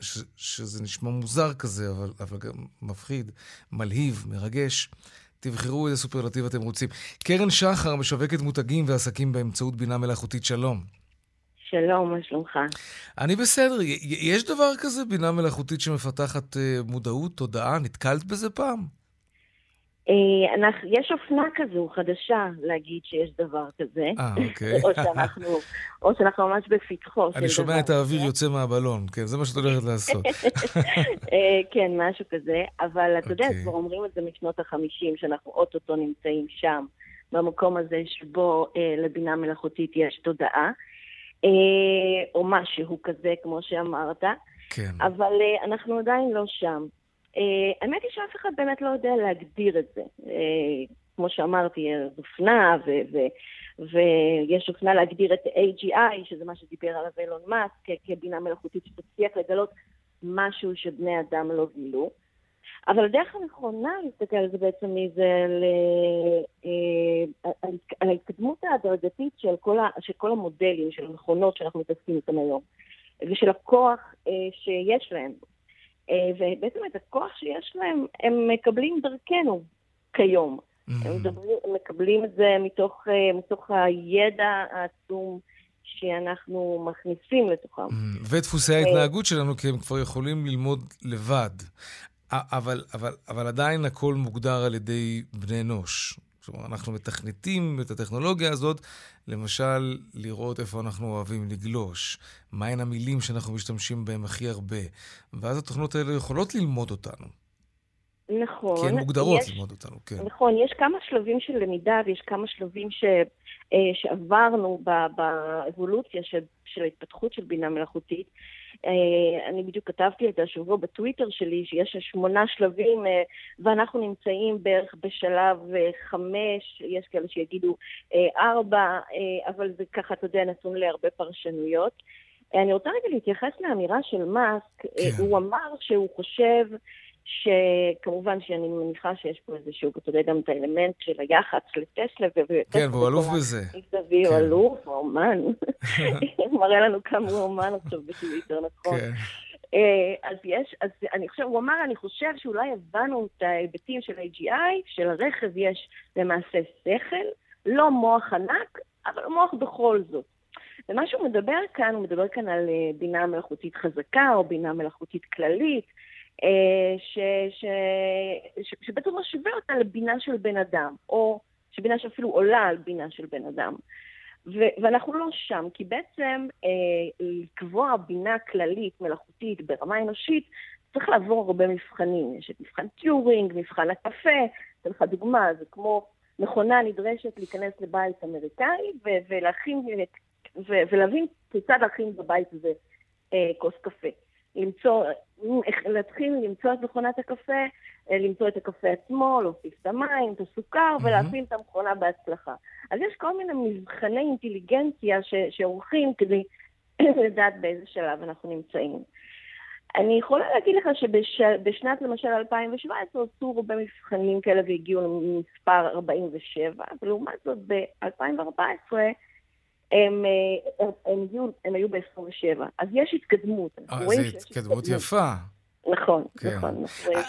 Speaker 1: ש, שזה נשמע מוזר כזה, אבל, אבל גם מפחיד, מלהיב, מרגש. תבחרו איזה סופרלטיב אתם רוצים. קרן שחר משווקת מותגים ועסקים באמצעות בינה מלאכותית. שלום.
Speaker 10: שלום, מה שלומך?
Speaker 1: אני בסדר. יש דבר כזה, בינה מלאכותית שמפתחת אה, מודעות, תודעה? נתקלת בזה פעם?
Speaker 10: אה, אנחנו, יש אופנה כזו חדשה להגיד שיש דבר כזה.
Speaker 1: אה, אוקיי.
Speaker 10: או, שאנחנו, או שאנחנו ממש בפתחו של
Speaker 1: אני שומע את האוויר
Speaker 10: כזה.
Speaker 1: יוצא מהבלון, כן, זה מה שאת הולכת לעשות.
Speaker 10: אה, כן, משהו כזה, אבל אתה יודע,
Speaker 1: אוקיי.
Speaker 10: כבר אומרים את זה משנות החמישים, שאנחנו אוטוטו נמצאים שם, במקום הזה שבו אה, לבינה מלאכותית יש תודעה, אה, או משהו כזה, כמו שאמרת,
Speaker 1: כן.
Speaker 10: אבל אה, אנחנו עדיין לא שם. אה, האמת היא שאף אחד באמת לא יודע להגדיר את זה. אה, כמו שאמרתי, אופנה, ויש אופנה להגדיר את AGI, שזה מה שדיבר עליו אילון מאסק, כבינה מלאכותית שתצליח לגלות משהו שבני אדם לא גילו. אבל הדרך הנכונה להסתכל על זה בעצם היא זה ל... אה, על, ההתקדמות ההדרגתית של כל, ה, של כל המודלים, של המכונות שאנחנו מתעסקים איתן היום, ושל הכוח שיש להם. אה, ובעצם את הכוח שיש להם הם מקבלים דרכנו כיום. הם, מדברים, הם מקבלים את זה מתוך, אה, מתוך הידע העצום שאנחנו מכניסים לתוכם.
Speaker 1: ודפוסי ההתנהגות שלנו, כי הם כבר יכולים ללמוד לבד. אבל, אבל, אבל עדיין הכל מוגדר על ידי בני אנוש. אומרת, אנחנו מתכנתים את הטכנולוגיה הזאת, למשל, לראות איפה אנחנו אוהבים לגלוש, מהן המילים שאנחנו משתמשים בהן הכי הרבה, ואז התוכנות האלה יכולות ללמוד אותנו.
Speaker 10: נכון.
Speaker 1: כי הן מוגדרות
Speaker 10: יש-
Speaker 1: ללמוד אותנו, כן.
Speaker 10: נכון, יש כמה שלבים של למידה ויש כמה שלבים ש, שעברנו ב- באבולוציה של, של ההתפתחות של בינה מלאכותית. אה, אני בדיוק כתבתי את זה השבוע בטוויטר שלי, שיש שמונה שלבים, אה, ואנחנו נמצאים בערך בשלב אה, חמש, יש כאלה שיגידו אה, ארבע, אה, אבל זה ככה, אתה יודע, נתון להרבה פרשנויות. אה, אני רוצה רגע להתייחס לאמירה של מאסק. אה,
Speaker 1: כן.
Speaker 10: הוא אמר שהוא חושב שכמובן שאני מניחה שיש פה איזשהו, אתה יודע, גם את האלמנט של היח"צ לטסלה.
Speaker 1: כן, והוא אלוף בזה.
Speaker 10: מסביב,
Speaker 1: כן.
Speaker 10: אלוף, הוא אומן. מראה לנו כמה הוא אומן עכשיו בטוויטר, נכון.
Speaker 1: כן.
Speaker 10: אה, אז יש, אז אני חושב, הוא אמר, אני חושב שאולי הבנו את ההיבטים של AGI, שלרכב יש למעשה שכל, לא מוח ענק, אבל מוח בכל זאת. ומה שהוא מדבר כאן, הוא מדבר כאן על אה, בינה מלאכותית חזקה, או בינה מלאכותית כללית, ש, ש, ש, שבעצם משווה אותה לבינה של בן אדם, או שבינה שאפילו עולה על בינה של בן אדם. ו- ואנחנו לא שם, כי בעצם אה, לקבוע בינה כללית, מלאכותית, ברמה אנושית, צריך לעבור הרבה מבחנים. יש את מבחן טיורינג, מבחן הקפה, אתן לך דוגמה, זה כמו מכונה נדרשת להיכנס לבית אמריקאי ו- ולהכין, ו- ולהבין כיצד להכין בבית הזה אה, כוס קפה. למצוא, איך להתחיל למצוא את מכונת הקפה, אה, למצוא את הקפה עצמו, להוסיף את המים, את הסוכר, ולהפעיל את המכונה בהצלחה. אז יש כל מיני מבחני אינטליגנציה ש- שעורכים כדי לדעת באיזה שלב אנחנו נמצאים. אני יכולה להגיד לך שבשנת למשל 2017 עשו הרבה מבחנים כאלה והגיעו למספר 47, ולעומת זאת ב-2014 הם, הם, הם, הם היו ב-27. אז יש התקדמות.
Speaker 1: אה, זו התקדמות יפה.
Speaker 10: נכון, כן. נכון.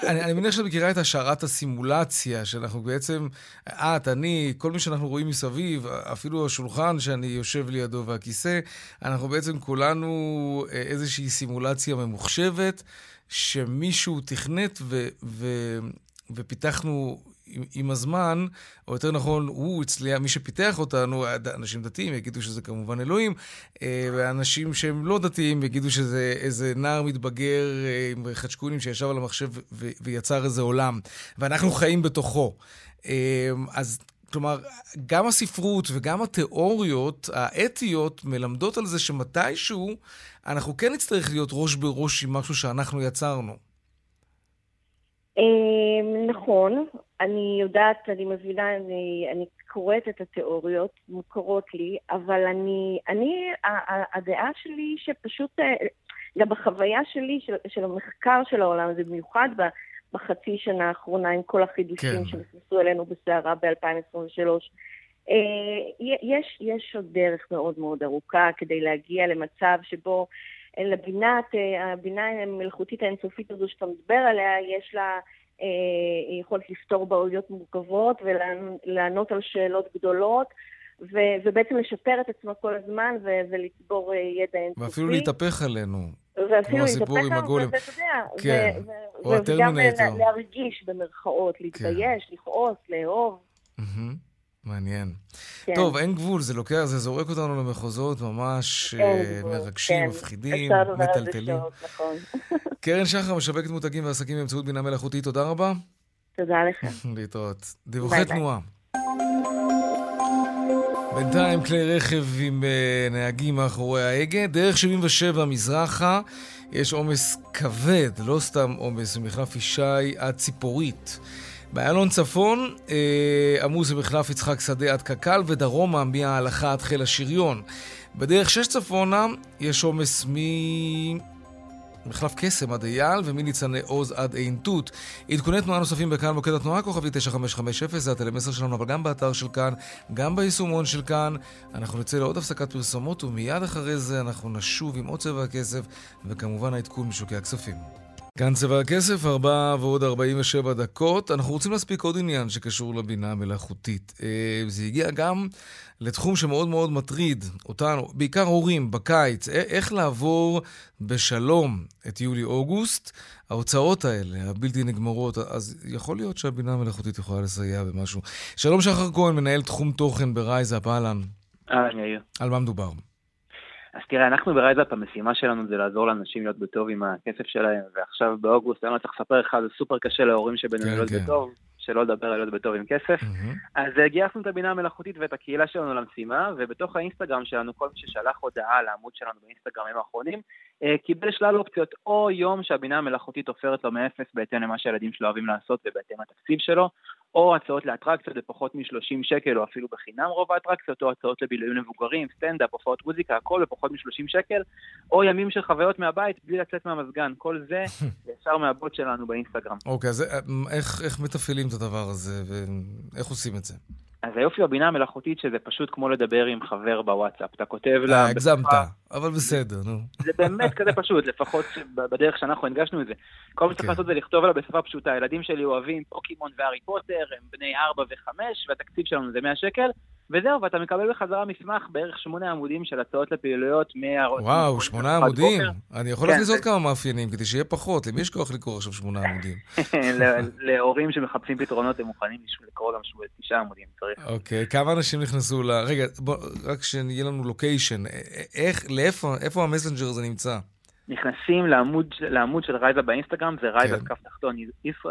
Speaker 1: אני, אני מניח שאת מכירה את השערת הסימולציה, שאנחנו בעצם, את, אני, כל מי שאנחנו רואים מסביב, אפילו השולחן שאני יושב לידו והכיסא, אנחנו בעצם כולנו אה, איזושהי סימולציה ממוחשבת, שמישהו תכנת ו, ו, ופיתחנו עם הזמן, או יותר נכון, הוא אצלי, מי שפיתח אותנו, אנשים דתיים יגידו שזה כמובן אלוהים, אה, ואנשים שהם לא דתיים יגידו שזה איזה נער מתבגר אה, עם חדשקונים שישב על המחשב ויצר איזה עולם, ואנחנו חיים בתוכו. אה, אז כלומר, גם הספרות וגם התיאוריות האתיות מלמדות על זה שמתישהו אנחנו כן נצטרך להיות ראש בראש עם משהו שאנחנו יצרנו.
Speaker 10: נכון, אני יודעת, אני מבינה, אני, אני קוראת את התיאוריות, מוכרות לי, אבל אני, אני, הדעה שלי שפשוט, אה, גם בחוויה שלי של, של המחקר של העולם הזה, במיוחד בחצי שנה האחרונה עם כל החידושים כן. שנכנסו אלינו בסערה ב-2023, אה, יש, יש עוד דרך מאוד מאוד ארוכה כדי להגיע למצב שבו לבינת, אה, הבינה המלאכותית האינסופית הזו שאתה מדבר עליה, יש לה יכולת לפתור בעיות מורכבות ולענות על שאלות גדולות. ו- ובעצם לשפר את עצמו כל הזמן ו- ולצבור אה, ידע אינסופי.
Speaker 1: ואפילו להתהפך עלינו.
Speaker 10: ואפילו להתהפך עלינו, ואתה יודע,
Speaker 1: כן.
Speaker 10: ו- ו- וגם להרגיש במרכאות, להתבייש, כן. לכעוס, לאהוב.
Speaker 1: מעניין. כן. טוב, אין גבול, זה לוקח, זה זורק אותנו למחוזות ממש אה, מרגשים, כן. מפחידים, מטלטלים. נכון. קרן שחר, משווקת מותגים ועסקים באמצעות בינה מלאכותית, תודה רבה.
Speaker 10: תודה לך.
Speaker 1: להתראות. דיווחי תנועה. בינתיים כלי רכב עם uh, נהגים מאחורי ההגה. דרך 77 מזרחה יש עומס כבד, לא סתם עומס, ממחלף ישי עד ציפורית. באיילון צפון אה, עמוס במחלף יצחק שדה עד קק"ל ודרומה מההלכה עד חיל השריון. בדרך שש צפונה יש עומס ממחלף קסם עד אייל ומניצני עוז עד עין תות. עדכוני תנועה נוספים בכאן מוקד התנועה כוכבי 9550 זה הטלמסר שלנו אבל גם באתר של כאן, גם ביישומון של כאן. אנחנו נצא לעוד הפסקת פרסומות ומיד אחרי זה אנחנו נשוב עם עוד צבע הכסף וכמובן העדכון משוקי הכספים. כאן צבע הכסף, 4 ועוד 47 דקות. אנחנו רוצים להספיק עוד עניין שקשור לבינה המלאכותית. אה, זה הגיע גם לתחום שמאוד מאוד מטריד אותנו, בעיקר הורים, בקיץ. איך לעבור בשלום את יולי-אוגוסט, ההוצאות האלה, הבלתי נגמרות, אז יכול להיות שהבינה המלאכותית יכולה לסייע במשהו. שלום שחר כהן, מנהל תחום תוכן ב RiseUp, אהלן.
Speaker 11: אהלן, יאיר.
Speaker 1: על מה מדובר?
Speaker 11: אז תראה, אנחנו ב RiseUp, המשימה שלנו זה לעזור לאנשים להיות בטוב עם הכסף שלהם, ועכשיו באוגוסט, אני לא צריך לספר לך, זה סופר קשה להורים שבינינו כן, להיות כן. בטוב, שלא לדבר על להיות בטוב עם כסף. Mm-hmm. אז גייסנו את הבינה המלאכותית ואת הקהילה שלנו למשימה, ובתוך האינסטגרם שלנו, כל מי ששלח הודעה לעמוד שלנו באינסטגרמים האחרונים, אה, קיבל שלל אופציות, או יום שהבינה המלאכותית עופרת לו מאפס בהתאם למה שהילדים שלו אוהבים לעשות ובהתאם לתקציב שלו, או הצעות לאטרקציות בפחות מ-30 שקל, או אפילו בחינם רוב האטרקציות, או הצעות לבילויים למבוגרים, סטנדאפ, הופעות מוזיקה, הכל בפחות מ-30 שקל, או ימים של חוויות מהבית בלי לצאת מהמזגן. כל זה ישר מהבוט שלנו באינסטגרם.
Speaker 1: אוקיי, okay, אז אה, איך, איך מתפעלים את הדבר הזה, ואיך עושים את זה?
Speaker 11: אז היופי בבינה המלאכותית שזה פשוט כמו לדבר עם חבר בוואטסאפ. אתה כותב לה...
Speaker 1: אה, הגזמת, אבל בסדר, נו.
Speaker 11: זה באמת כזה פשוט, לפחות בדרך שאנחנו הנגשנו את זה. כל מה שצריך כן. לעשות זה לכתוב לה בשפה פשוטה. הילדים שלי אוהבים פוקימון והארי פוטר, הם בני 4 ו-5, והתקציב שלנו זה 100 שקל, וזהו, ואתה מקבל בחזרה מסמך בערך שמונה עמודים של הצעות לפעילויות מהראש.
Speaker 1: וואו, שמונה עמודים? אני יכול להכניס כן. עוד כמה מאפיינים כדי שיהיה פחות. למי יש כוח לקרוא עכשיו שמונה עמודים?
Speaker 11: להורים שמחפשים פתרונות, הם מוכנים לקרוא גם תשעה עמודים, צריך.
Speaker 1: אוקיי, כמה אנשים נכנסו ל... רגע, רק שיהיה לנו לוקיישן. איך, לאיפה, איפה המסנג'ר הזה נמצא?
Speaker 11: נכנסים לעמוד, לעמוד של רייזה באינסטגרם, זה רייזה כן. כף תחתון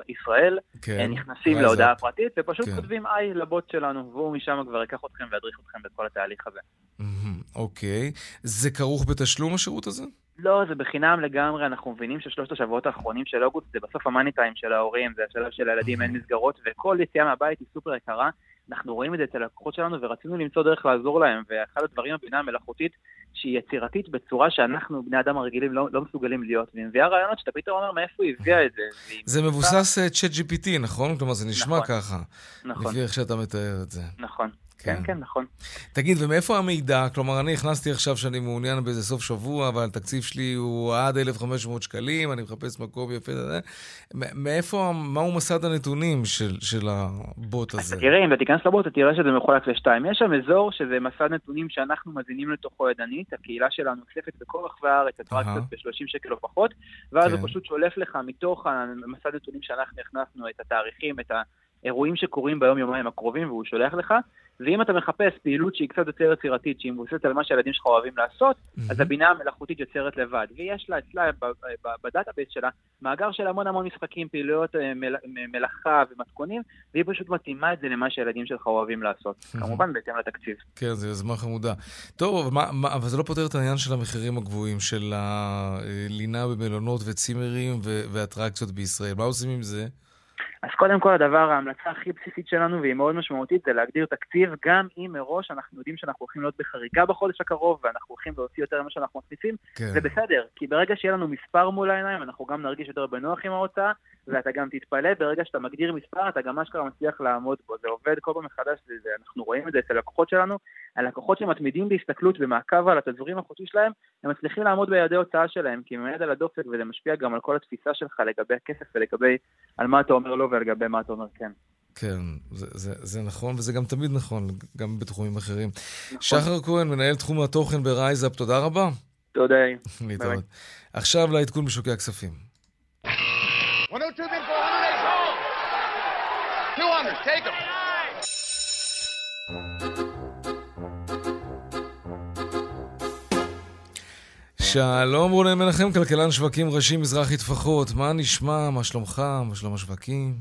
Speaker 11: ישראל, כן. נכנסים להודעה הפרטית ופשוט כן. כותבים איי לבוט שלנו, והוא משם כבר ייקח אתכם וידריך אתכם בכל התהליך הזה.
Speaker 1: Mm-hmm. אוקיי. זה כרוך בתשלום השירות הזה?
Speaker 11: לא, זה בחינם לגמרי, אנחנו מבינים ששלושת השבועות האחרונים של אוגוסט זה בסוף המאני טיים של ההורים, זה השלב של הילדים, אין מסגרות, וכל יציאה מהבית היא סופר יקרה. אנחנו רואים את זה אצל הלקוחות שלנו ורצינו למצוא דרך לעזור להם, ואחד הדברים הבינה המלאכותית שהיא יצירתית בצורה שאנחנו, בני אדם הרגילים, לא, לא מסוגלים להיות, והיא מביאה רעיונות שאתה פתאום אומר מאיפה היא הביאה את זה.
Speaker 1: זה מבוסס צ'אט אה, GPT, נכון? כלומר, זה נשמע נכון, ככה. נכון. לפי איך שאתה מתאר את זה.
Speaker 11: נכון. כן, כן, נכון.
Speaker 1: תגיד, ומאיפה המידע? כלומר, אני הכנסתי עכשיו שאני מעוניין באיזה סוף שבוע, אבל התקציב שלי הוא עד 1,500 שקלים, אני מחפש מקום יפה, מאיפה, מהו מסד הנתונים של, של הבוט הזה?
Speaker 11: תראה, אם אתה תיכנס לבוט, אתה תראה שזה מחולק לשתיים. יש שם אזור שזה מסד נתונים שאנחנו מזינים לתוכו ידנית, הקהילה שלנו אוספת בכל רחבי הארץ, אטרקציות ב-30 שקל או פחות, ואז כן. הוא פשוט שולף לך מתוך המסד נתונים שאנחנו הכנסנו את התאריכים, את האירועים שקורים ביום-יומיים הקרובים, והוא שולח לך. ואם אתה מחפש פעילות שהיא קצת יותר יצירתית, שהיא מבוססת על מה שהילדים שלך אוהבים לעשות, mm-hmm. אז הבינה המלאכותית יוצרת לבד. ויש לה אצלה, ב database שלה, מאגר של המון המון משחקים, פעילויות אה, מל, מלאכה ומתכונים, והיא פשוט מתאימה את זה למה שהילדים שלך אוהבים לעשות. Mm-hmm. כמובן, בהתאם לתקציב.
Speaker 1: כן, זה יוזמה חמודה. טוב, אבל, מה, אבל זה לא פותר את העניין של המחירים הגבוהים, של הלינה במלונות וצימרים ואטרקציות בישראל. מה עושים עם זה?
Speaker 11: אז קודם כל הדבר, ההמלצה הכי בסיסית שלנו, והיא מאוד משמעותית, זה להגדיר תקציב, גם אם מראש אנחנו יודעים שאנחנו הולכים להיות בחריגה בחודש הקרוב, ואנחנו הולכים להוציא יותר ממה שאנחנו מכניסים, כן. זה בסדר, כי ברגע שיהיה לנו מספר מול העיניים, אנחנו גם נרגיש יותר בנוח עם ההוצאה, ואתה גם תתפלא, ברגע שאתה מגדיר מספר, אתה גם אשכרה מצליח לעמוד בו. זה עובד כל פעם מחדש, זה, אנחנו רואים את זה אצל לקוחות שלנו, הלקוחות שמתמידים בהסתכלות ומעקב על התזרים החודשי שלהם, הם מצליחים לעמוד ביעדי הוצאה שלהם, כי הם על הדופק וזה משפיע גם על כל התפיסה שלך לגבי הכסף ולגבי על מה אתה אומר לא ולגבי מה אתה אומר כן.
Speaker 1: כן, זה, זה, זה נכון, וזה גם תמיד נכון, גם בתחומים אחרים. נכון. שחר כהן, מנהל תחום התוכן ב RiseUp, תודה רבה.
Speaker 11: תודה.
Speaker 1: להתראות. עכשיו לעדכון בשוקי הכספים. 102 200, take them. שלום רונן מנחם, כלכלן שווקים ראשי מזרחי טפחות. מה נשמע? מה שלומך? מה שלום השווקים?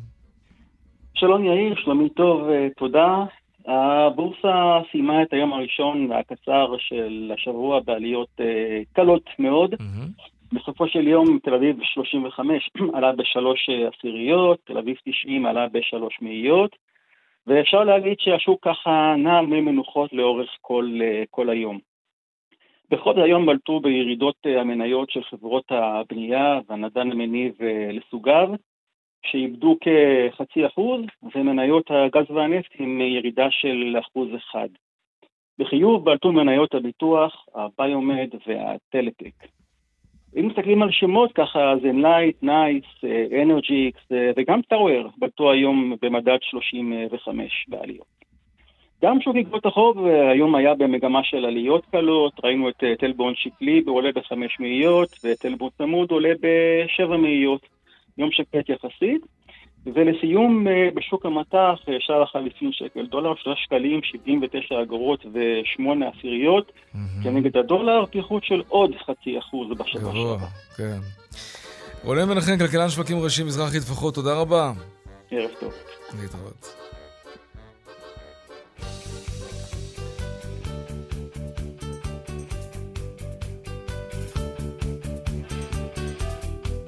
Speaker 12: שלום יאיר, שלומי טוב, אה, תודה. הבורסה סיימה את היום הראשון הקצר של השבוע בעליות אה, קלות מאוד. Mm-hmm. בסופו של יום תל אביב 35 עלה בשלוש עשיריות, תל אביב 90 עלה בשלוש מאיות, ואפשר להגיד שהשוק ככה נע מנוחות לאורך כל, אה, כל היום. בכל היום בלטו בירידות אה, המניות של חברות הבנייה והנדן המניב אה, לסוגיו, שאיבדו כחצי אחוז, ומניות הגז והנפט עם ירידה של אחוז אחד. בחיוב בלטו מניות הביטוח, הביומד והקלינטק. אם מסתכלים על שמות ככה, זה נייט, נייס, אנרג'יקס וגם טאוור בלטו היום במדד 35 בעליות. גם שוק אגרות החוב אה, היום היה במגמה של עליות קלות, ראינו את אה, תל בונד שקלי עולה בחמש מאיות ותל בונד צמוד עולה בשבע מאיות, יום שקט יחסית. ולסיום אה, בשוק המטח, שער החליפין שקל דולר, שלושה שקלים, שבעים ותשע אגורות ושמונה עשיריות, כנגד הדולר, פיחות של עוד חצי אחוז בשבוע שעבר.
Speaker 1: כן. רונן מנחם, כלכלן שווקים ראשי מזרחי טפחות, תודה רבה.
Speaker 12: ערב טוב.
Speaker 1: להתראות.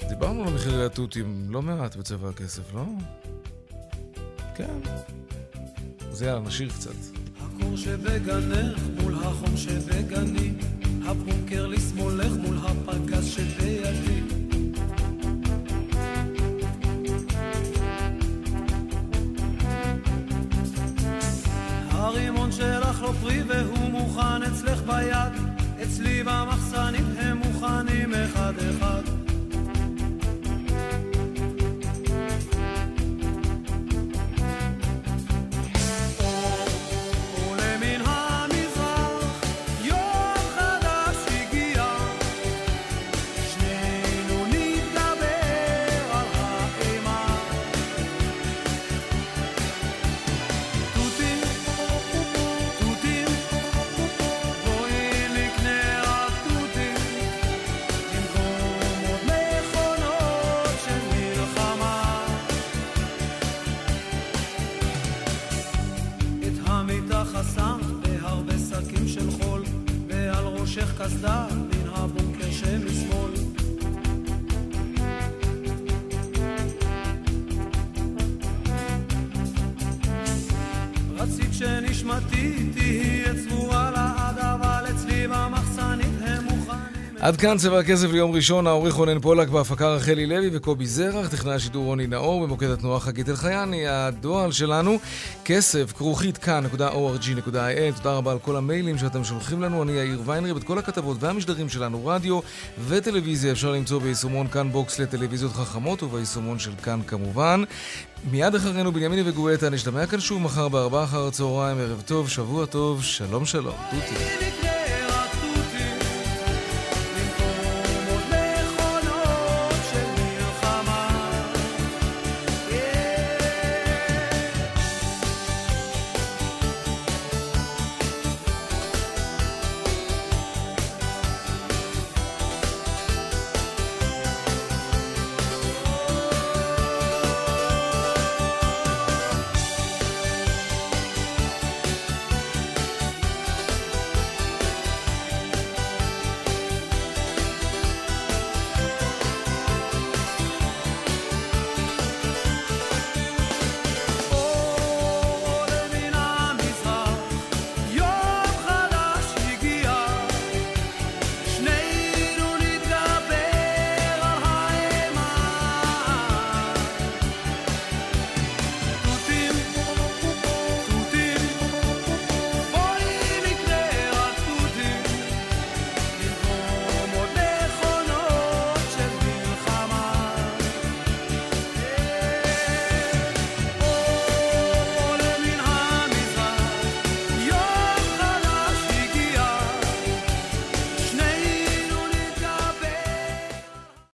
Speaker 1: דיברנו על מחירי התותים לא מעט בצבע הכסף, לא? כן. אז יאללה, נשאיר קצת. הקור שבגנך מול החום שבגני, הבונקר לשמאלך מול הפגז שבידי. הרימון שלך לא פרי והוא מוכן אצלך ביד, אצלי במחסנים הם מוכנים אחד אחד. עד כאן צבע הכסף ליום ראשון, העורך רונן פולק בהפקה רחלי לוי וקובי זרח, טכנאי השידור רוני נאור, במוקד התנועה חגית אלחייני, הדואל שלנו, כסף, כרוכית כאן.org.il, תודה רבה על כל המיילים שאתם שולחים לנו, אני יאיר ויינריב, את כל הכתבות והמשדרים שלנו, רדיו וטלוויזיה אפשר למצוא ביישומון כאן בוקס לטלוויזיות חכמות וביישומון של כאן כמובן. מיד אחרינו בנימיני וגואטה, נשתמע כאן שוב מחר בארבעה אחר הצהריים, ערב טוב, שבוע טוב, שלום שלום, תותי.